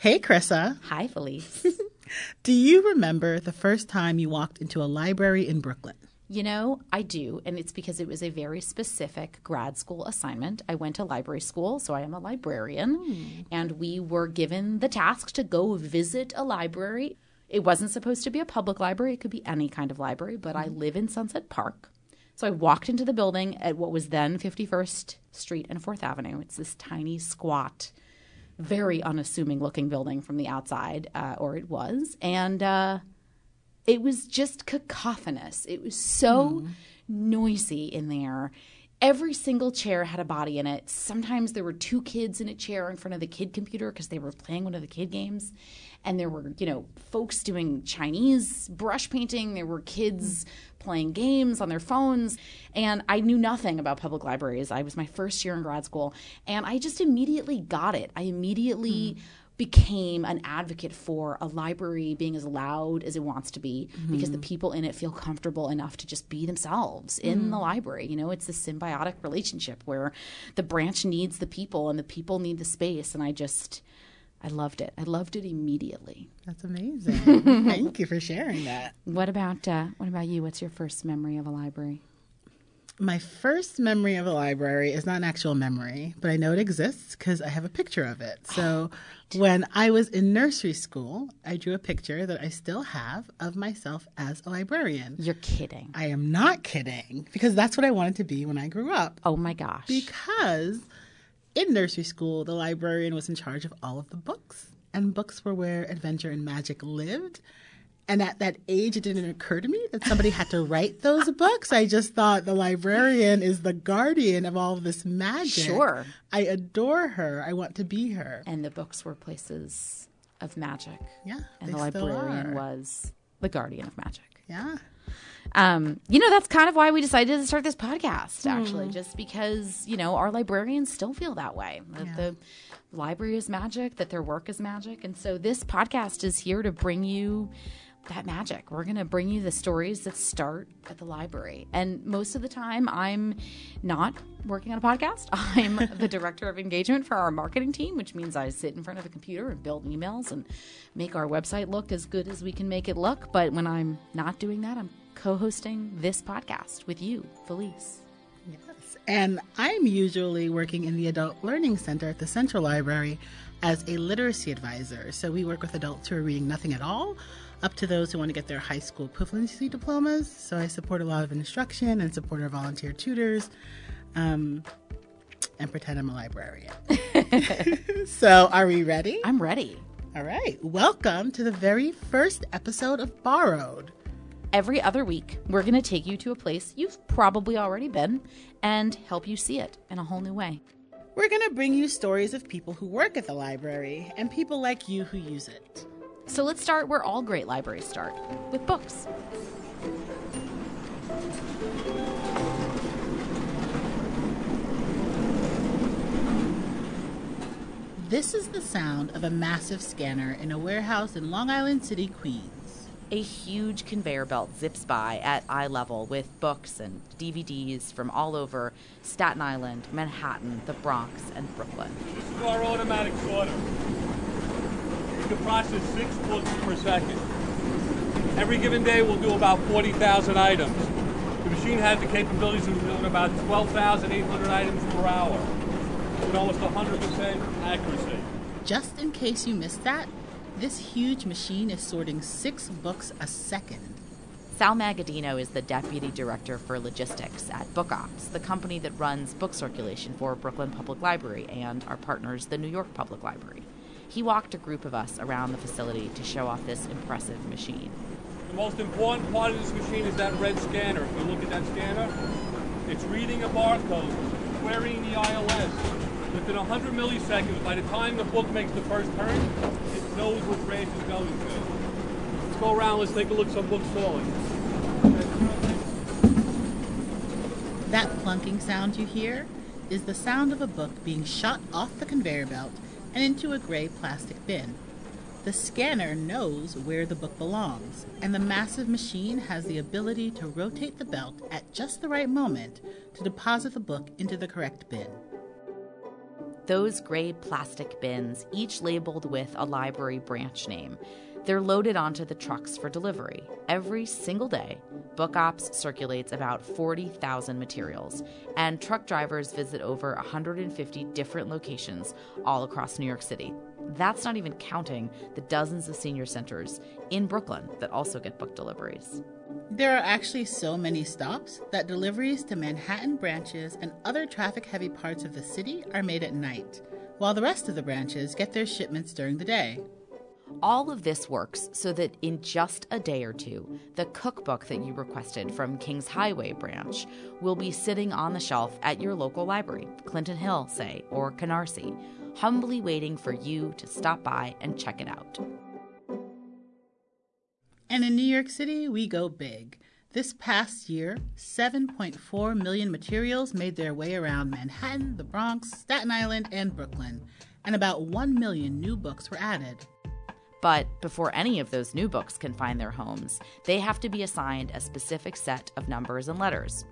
Hey, Krissa. Hi, Felice. Do you remember the first time you walked into a library in Brooklyn? You know, I do, and it's because it was a very specific grad school assignment. I went to library school, so I am a librarian, hmm. and we were given the task to go visit a library. It wasn't supposed to be a public library, it could be any kind of library, but I hmm. live in Sunset Park. So I walked into the building at what was then 51st Street and 4th Avenue. It's this tiny, squat, very unassuming looking building from the outside, uh, or it was. And uh, it was just cacophonous. It was so noisy in there. Every single chair had a body in it. Sometimes there were two kids in a chair in front of the kid computer because they were playing one of the kid games. And there were, you know, folks doing Chinese brush painting. There were kids playing games on their phones. And I knew nothing about public libraries. I was my first year in grad school. And I just immediately got it. I immediately hmm. Became an advocate for a library being as loud as it wants to be because the people in it feel comfortable enough to just be themselves in the library. You know, it's a symbiotic relationship where the branch needs the people and the people need the space. And I just, I loved it. I loved it immediately. That's amazing. Thank you for sharing that. What about uh, what about you? What's your first memory of a library? My first memory of a library is not an actual memory, but I know it exists because I have a picture of it. So when I was in nursery school, I drew a picture that I still have of myself as a librarian. You're kidding. I am not kidding because that's what I wanted to be when I grew up. Oh my gosh. Because in nursery school, the librarian was in charge of all of the books, and books were where adventure and magic lived. And at that age, it didn't occur to me that somebody had to write those books. I just thought the librarian is the guardian of all of this magic. Sure. I adore her. I want to be her. and the books were places of magic. Yeah. And the librarian was the guardian of magic. Yeah. Um, you know, that's kind of why we decided to start this podcast, actually, just because, you know, our librarians still feel that way. That Yeah. the library is magic, that their work is magic. And so this podcast is here to bring you that magic. We're going to bring you the stories that start at the library. And most of the time, I'm not working on a podcast. I'm the director of engagement for our marketing team, which means I sit in front of a computer and build emails and make our website look as good as we can make it look. But when I'm not doing that, I'm co hosting this podcast with you, Felice. Yes. And I'm usually working in the Adult Learning Center at the Central Library as a literacy advisor. So we work with adults who are reading nothing at all, up to those who want to get their high school equivalency diplomas. So I support a lot of instruction and support our volunteer tutors. Um, and pretend I'm a librarian. so, are we ready? I'm ready. All right. Welcome to the very first episode of Borrowed. Every other week, we're going to take you to a place you've probably already been and help you see it in a whole new way. We're going to bring you stories of people who work at the library and people like you who use it. So let's start where all great libraries start with books. This is the sound of a massive scanner in a warehouse in Long Island City, Queens. A huge conveyor belt zips by at eye level with books and DVDs from all over Staten Island, Manhattan, the Bronx, and Brooklyn. This is our automatic sorter. We can process six books per second. Every given day, we'll do about 40,000 items. The machine has the capabilities of doing about 12,800 items per hour with almost 100% accuracy. Just in case you missed that, this huge machine is sorting six books a second. Sal Magadino is the deputy director for logistics at BookOps, the company that runs book circulation for Brooklyn Public Library and our partners, the New York Public Library. He walked a group of us around the facility to show off this impressive machine. The most important part of this machine is that red scanner. If you look at that scanner, it's reading a barcode, querying the ILS. Within 100 milliseconds, by the time the book makes the first turn, it knows what branch it's going to. Let's go around, let's take a look at some books falling. That clunking sound you hear is the sound of a book being shot off the conveyor belt and into a gray plastic bin. The scanner knows where the book belongs, and the massive machine has the ability to rotate the belt at just the right moment to deposit the book into the correct bin. Those gray plastic bins, each labeled with a library branch name, they're loaded onto the trucks for delivery. Every single day, BookOps circulates about 40,000 materials, and truck drivers visit over 150 different locations all across New York City. That's not even counting the dozens of senior centers in Brooklyn that also get book deliveries. There are actually so many stops that deliveries to Manhattan branches and other traffic heavy parts of the city are made at night, while the rest of the branches get their shipments during the day. All of this works so that in just a day or two, the cookbook that you requested from Kings Highway branch will be sitting on the shelf at your local library, Clinton Hill, say, or Canarsie, humbly waiting for you to stop by and check it out. And in New York City, we go big. This past year, 7.4 million materials made their way around Manhattan, the Bronx, Staten Island, and Brooklyn, and about 1 million new books were added. But before any of those new books can find their homes, they have to be assigned a specific set of numbers and letters.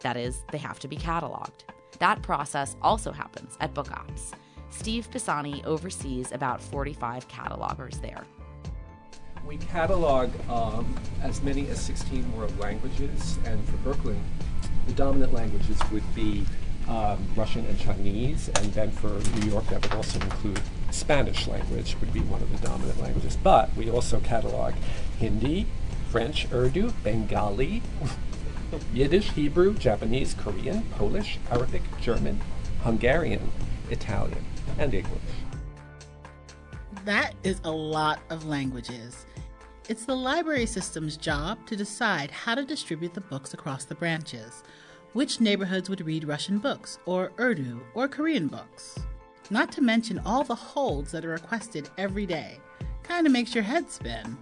That is, they have to be cataloged. That process also happens at BookOps. Steve Pisani oversees about 45 catalogers there. We catalog um, as many as 16 world languages, and for Brooklyn, the dominant languages would be um, Russian and Chinese, and then for New York, that would also include Spanish language, would be one of the dominant languages. But we also catalog Hindi, French, Urdu, Bengali, Yiddish, Hebrew, Japanese, Korean, Polish, Arabic, German, Hungarian, Italian, and English. That is a lot of languages. It's the library system's job to decide how to distribute the books across the branches. Which neighborhoods would read Russian books, or Urdu, or Korean books? Not to mention all the holds that are requested every day. Kinda makes your head spin.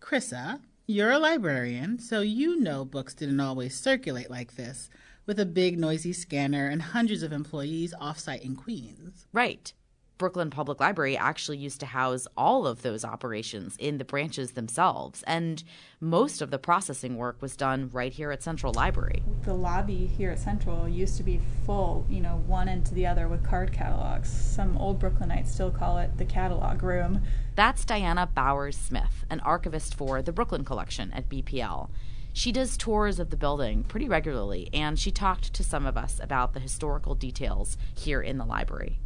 Krissa, you're a librarian, so you know books didn't always circulate like this, with a big noisy scanner and hundreds of employees offsite in Queens. Right. Brooklyn Public Library actually used to house all of those operations in the branches themselves, and most of the processing work was done right here at Central Library. The lobby here at Central used to be full, you know, one end to the other with card catalogs. Some old Brooklynites still call it the catalog room. That's Diana Bowers Smith, an archivist for the Brooklyn Collection at BPL. She does tours of the building pretty regularly, and she talked to some of us about the historical details here in the library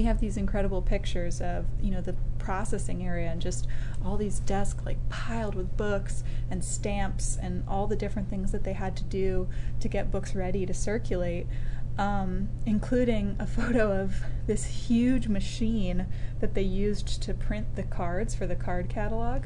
we have these incredible pictures of you know the processing area and just all these desks like piled with books and stamps and all the different things that they had to do to get books ready to circulate um, including a photo of this huge machine that they used to print the cards for the card catalog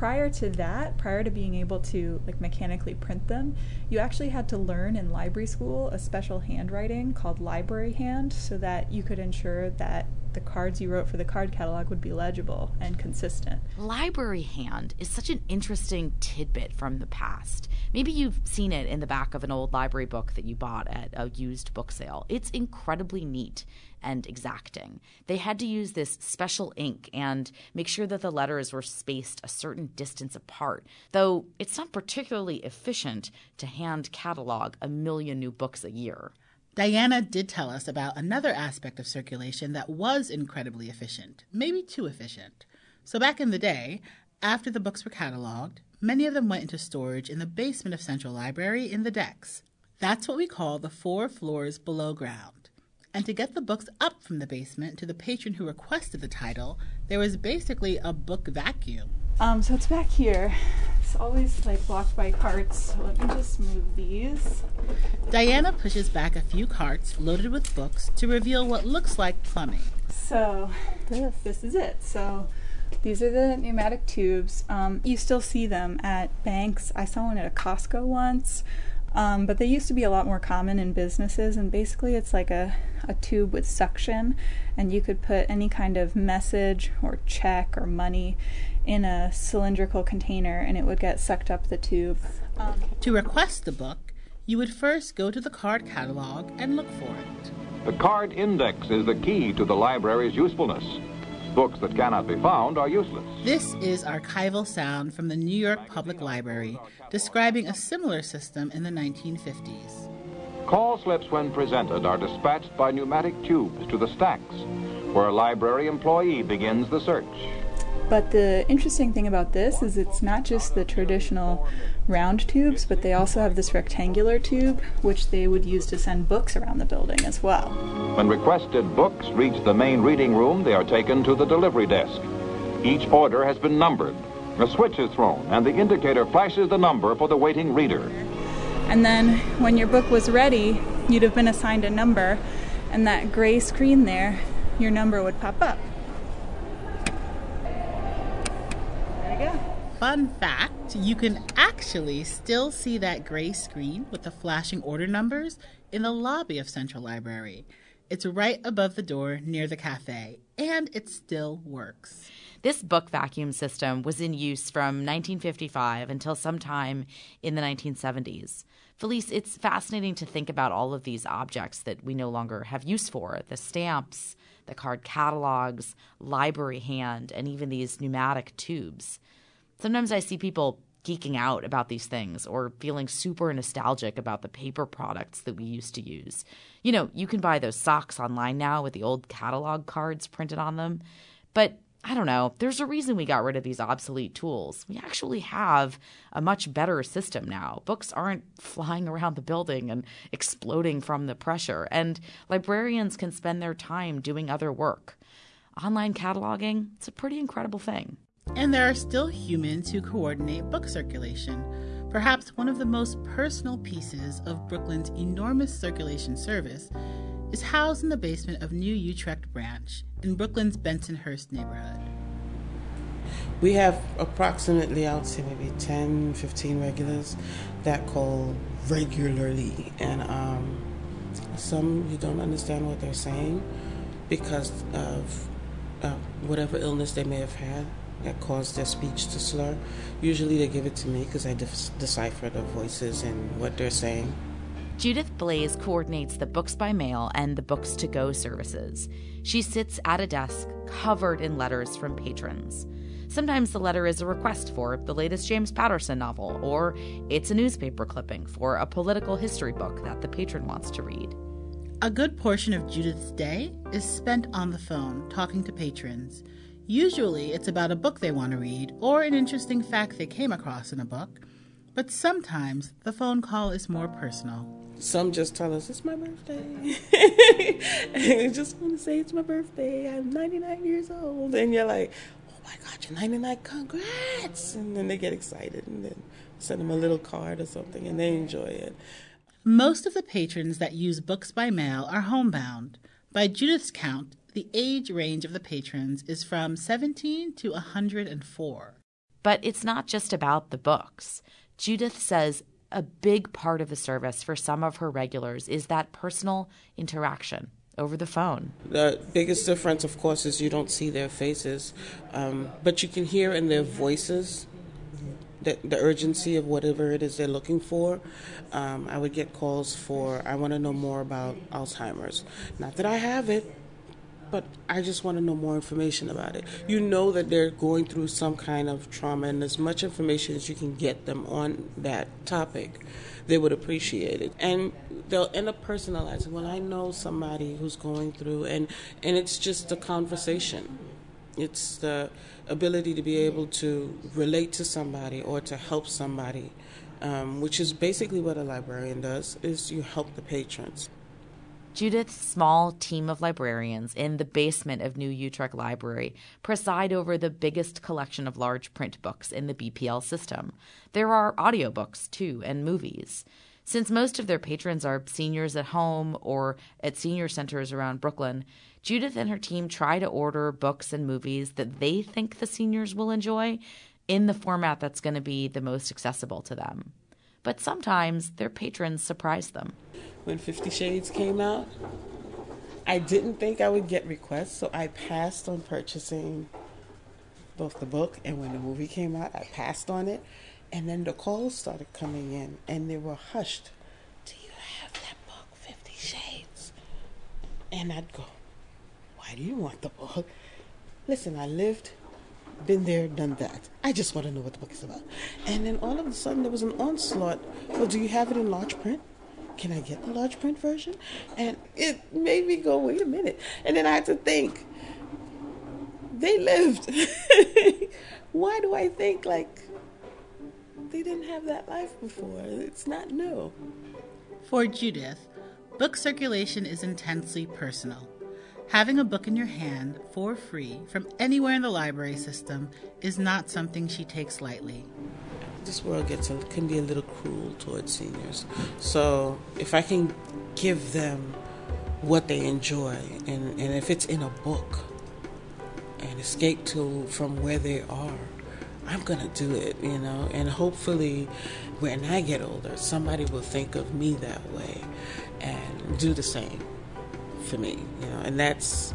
prior to that, prior to being able to like mechanically print them, you actually had to learn in library school a special handwriting called library hand so that you could ensure that the cards you wrote for the card catalog would be legible and consistent. Library hand is such an interesting tidbit from the past. Maybe you've seen it in the back of an old library book that you bought at a used book sale. It's incredibly neat and exacting. They had to use this special ink and make sure that the letters were spaced a certain distance apart, though it's not particularly efficient to hand catalog a million new books a year. Diana did tell us about another aspect of circulation that was incredibly efficient, maybe too efficient. So, back in the day, after the books were cataloged, many of them went into storage in the basement of Central Library in the decks. That's what we call the four floors below ground. And to get the books up from the basement to the patron who requested the title, there was basically a book vacuum. Um, so it's back here. It's always like blocked by carts. So let me just move these. Diana pushes back a few carts loaded with books to reveal what looks like plumbing. So this, this is it. So these are the pneumatic tubes. Um, you still see them at banks. I saw one at a Costco once. Um, but they used to be a lot more common in businesses, and basically it's like a, a tube with suction, and you could put any kind of message or check or money in a cylindrical container, and it would get sucked up the tube. Um, to request the book, you would first go to the card catalog and look for it. The card index is the key to the library's usefulness. Books that cannot be found are useless. This is archival sound from the New York Public Library describing a similar system in the 1950s. Call slips, when presented, are dispatched by pneumatic tubes to the stacks, where a library employee begins the search. But the interesting thing about this is it's not just the traditional round tubes, but they also have this rectangular tube, which they would use to send books around the building as well. When requested books reach the main reading room, they are taken to the delivery desk. Each order has been numbered. A switch is thrown, and the indicator flashes the number for the waiting reader. And then when your book was ready, you'd have been assigned a number, and that gray screen there, your number would pop up. Fun fact you can actually still see that gray screen with the flashing order numbers in the lobby of Central Library. It's right above the door near the cafe, and it still works. This book vacuum system was in use from 1955 until sometime in the 1970s. Felice, it's fascinating to think about all of these objects that we no longer have use for the stamps, the card catalogs, library hand, and even these pneumatic tubes. Sometimes I see people geeking out about these things or feeling super nostalgic about the paper products that we used to use. You know, you can buy those socks online now with the old catalog cards printed on them. But I don't know, there's a reason we got rid of these obsolete tools. We actually have a much better system now. Books aren't flying around the building and exploding from the pressure, and librarians can spend their time doing other work. Online cataloging, it's a pretty incredible thing. And there are still humans who coordinate book circulation. Perhaps one of the most personal pieces of Brooklyn's enormous circulation service is housed in the basement of New Utrecht Branch in Brooklyn's Bensonhurst neighborhood. We have approximately, I would say maybe 10, 15 regulars that call regularly. And um, some you don't understand what they're saying because of uh, whatever illness they may have had that caused their speech to slur. Usually they give it to me because I de- decipher the voices and what they're saying. Judith Blaze coordinates the Books by Mail and the Books to Go services. She sits at a desk covered in letters from patrons. Sometimes the letter is a request for the latest James Patterson novel, or it's a newspaper clipping for a political history book that the patron wants to read. A good portion of Judith's day is spent on the phone talking to patrons. Usually it's about a book they want to read or an interesting fact they came across in a book, but sometimes the phone call is more personal. Some just tell us it's my birthday. I just want to say it's my birthday. I'm 99 years old, and you're like, "Oh my God, you're 99! Congrats!" And then they get excited, and then send them a little card or something, and they enjoy it. Most of the patrons that use books by mail are homebound. By Judith's count, the age range of the patrons is from 17 to 104. But it's not just about the books. Judith says a big part of the service for some of her regulars is that personal interaction over the phone. The biggest difference, of course, is you don't see their faces, um, but you can hear in their voices the, the urgency of whatever it is they're looking for. Um, I would get calls for, I want to know more about Alzheimer's. Not that I have it, but I just want to know more information about it. You know that they're going through some kind of trauma, and as much information as you can get them on that topic, they would appreciate it. And they'll end up personalizing. Well, I know somebody who's going through, and and it's just a conversation. It's the ability to be able to relate to somebody or to help somebody, um, which is basically what a librarian does. Is you help the patrons. Judith's small team of librarians in the basement of New Utrecht Library preside over the biggest collection of large print books in the BPL system. There are audiobooks, too, and movies. Since most of their patrons are seniors at home or at senior centers around Brooklyn, Judith and her team try to order books and movies that they think the seniors will enjoy in the format that's going to be the most accessible to them. But sometimes their patrons surprise them when Fifty Shades came out. I didn't think I would get requests, so I passed on purchasing both the book and when the movie came out, I passed on it. And then the calls started coming in and they were hushed. Do you have that book, Fifty Shades? And I'd go, Why do you want the book? Listen, I lived, been there, done that. I just want to know what the book is about. And then all of a sudden there was an onslaught. Well, do you have it in large print? can I get the large print version? And it made me go, wait a minute. And then I had to think, they lived. Why do I think like they didn't have that life before? It's not new. For Judith, book circulation is intensely personal. Having a book in your hand for free from anywhere in the library system is not something she takes lightly. This world gets a, can be a little cruel towards seniors. So if I can give them what they enjoy, and, and if it's in a book, and escape to from where they are, I'm gonna do it, you know, and hopefully when I get older, somebody will think of me that way and do the same for me, you know, and that's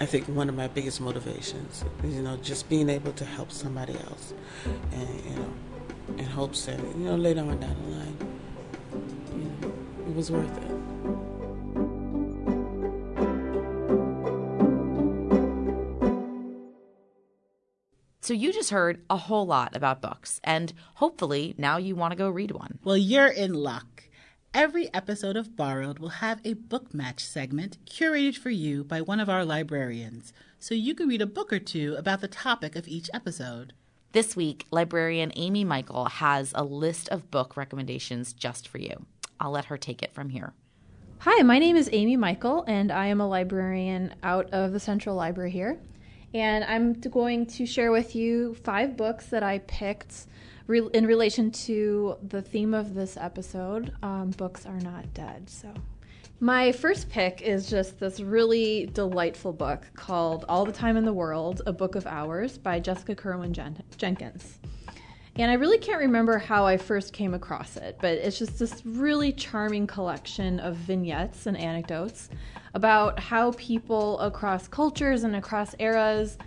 I think one of my biggest motivations, you know, just being able to help somebody else, and you know, in hopes that you know later on down the line, you know, it was worth it. So you just heard a whole lot about books, and hopefully now you want to go read one. Well, you're in luck. Every episode of Borrowed will have a book match segment curated for you by one of our librarians, so you can read a book or two about the topic of each episode. This week, librarian Amy Michael has a list of book recommendations just for you. I'll let her take it from here. Hi, my name is Amy Michael, and I am a librarian out of the Central Library here. And I'm going to share with you five books that I picked re- in relation to the theme of this episode um, Books Are Not Dead. So, my first pick is just this really delightful book called All the Time in the World A Book of Hours by Jessica Kerwin Jen- Jenkins. And I really can't remember how I first came across it, but it's just this really charming collection of vignettes and anecdotes about how people across cultures and across eras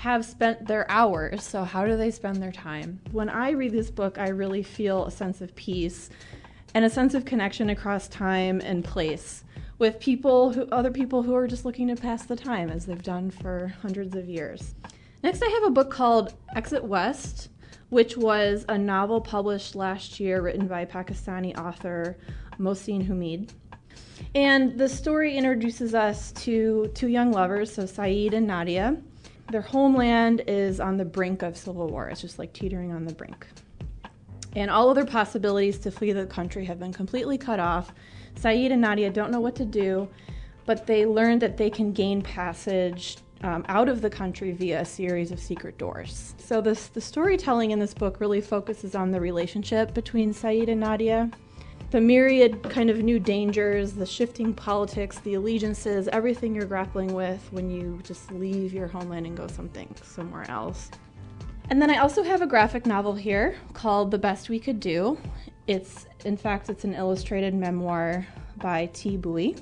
have spent their hours. So, how do they spend their time? When I read this book, I really feel a sense of peace and a sense of connection across time and place with people who other people who are just looking to pass the time as they've done for hundreds of years. Next, I have a book called Exit West which was a novel published last year written by Pakistani author Mohsin Hamid. And the story introduces us to two young lovers, so Saeed and Nadia. Their homeland is on the brink of civil war, it's just like teetering on the brink. And all other possibilities to flee the country have been completely cut off. Saeed and Nadia don't know what to do, but they learn that they can gain passage um, out of the country via a series of secret doors. So this the storytelling in this book really focuses on the relationship between Saeed and Nadia, the myriad kind of new dangers, the shifting politics, the allegiances, everything you're grappling with when you just leave your homeland and go something somewhere else. And then I also have a graphic novel here called The Best We Could Do. It's in fact it's an illustrated memoir by Thi Bui.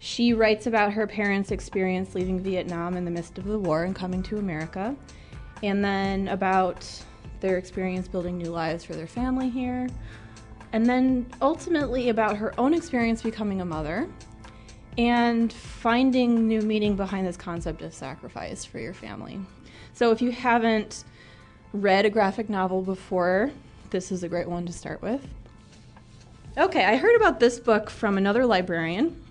She writes about her parents' experience leaving Vietnam in the midst of the war and coming to America, and then about their experience building new lives for their family here, and then ultimately about her own experience becoming a mother and finding new meaning behind this concept of sacrifice for your family. So if you haven't read a graphic novel before, this is a great one to start with. Okay, I heard about this book from another librarian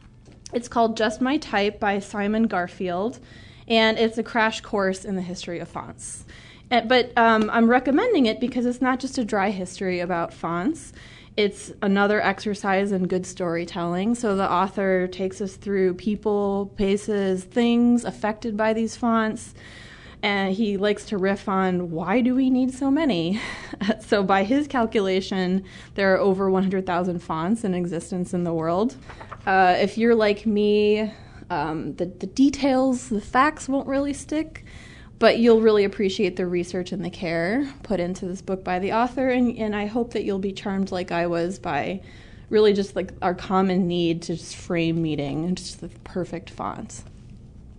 it's called Just My Type by Simon Garfield, and it's a crash course in the history of fonts. And, but um, I'm recommending it because it's not just a dry history about fonts. It's another exercise in good storytelling. So the author takes us through people, places, things affected by these fonts and he likes to riff on why do we need so many? so by his calculation, there are over 100,000 fonts in existence in the world. Uh, if you're like me, um, the, the details, the facts won't really stick, but you'll really appreciate the research and the care put into this book by the author, and, and I hope that you'll be charmed like I was by really just like our common need to just frame meeting and just the perfect fonts.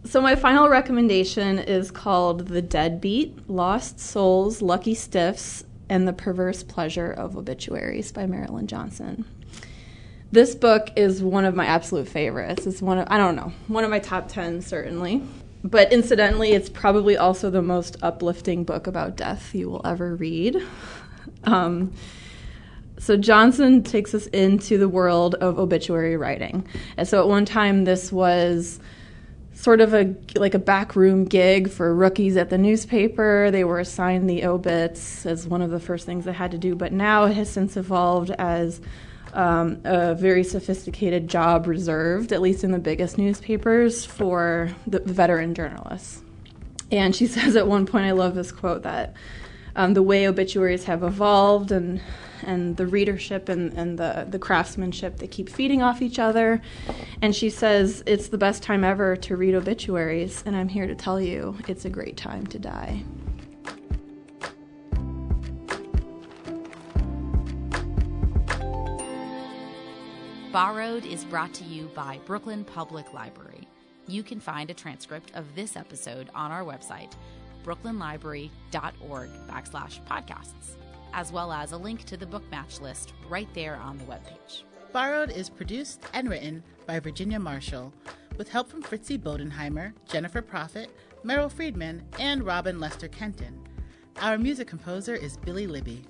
So, my final recommendation is called The Deadbeat Lost Souls, Lucky Stiffs, and the Perverse Pleasure of Obituaries by Marilyn Johnson. This book is one of my absolute favorites. It's one of, I don't know, one of my top 10 certainly. But incidentally, it's probably also the most uplifting book about death you will ever read. Um, So Johnson takes us into the world of obituary writing. And so at one time, this was sort of a like a backroom gig for rookies at the newspaper. They were assigned the obits as one of the first things they had to do. But now it has since evolved as um, a very sophisticated job reserved, at least in the biggest newspapers, for the veteran journalists. And she says at one point, I love this quote that um, the way obituaries have evolved and and the readership and, and the, the craftsmanship they keep feeding off each other. And she says it's the best time ever to read obituaries, and I'm here to tell you it's a great time to die. Borrowed is brought to you by Brooklyn Public Library. You can find a transcript of this episode on our website, brooklynlibrary.org backslash podcasts, as well as a link to the book match list right there on the webpage. Borrowed is produced and written by Virginia Marshall, with help from Fritzi Bodenheimer, Jennifer Prophet, Meryl Friedman, and Robin Lester Kenton. Our music composer is Billy Libby.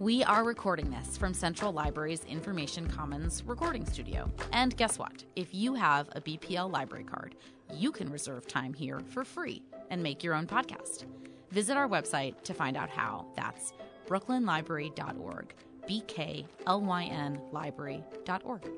We are recording this from Central Library's Information Commons recording studio. And guess what? If you have a BPL library card, you can reserve time here for free and make your own podcast. Visit our website to find out how. That's brooklynlibrary.org, B K L Y N library.org.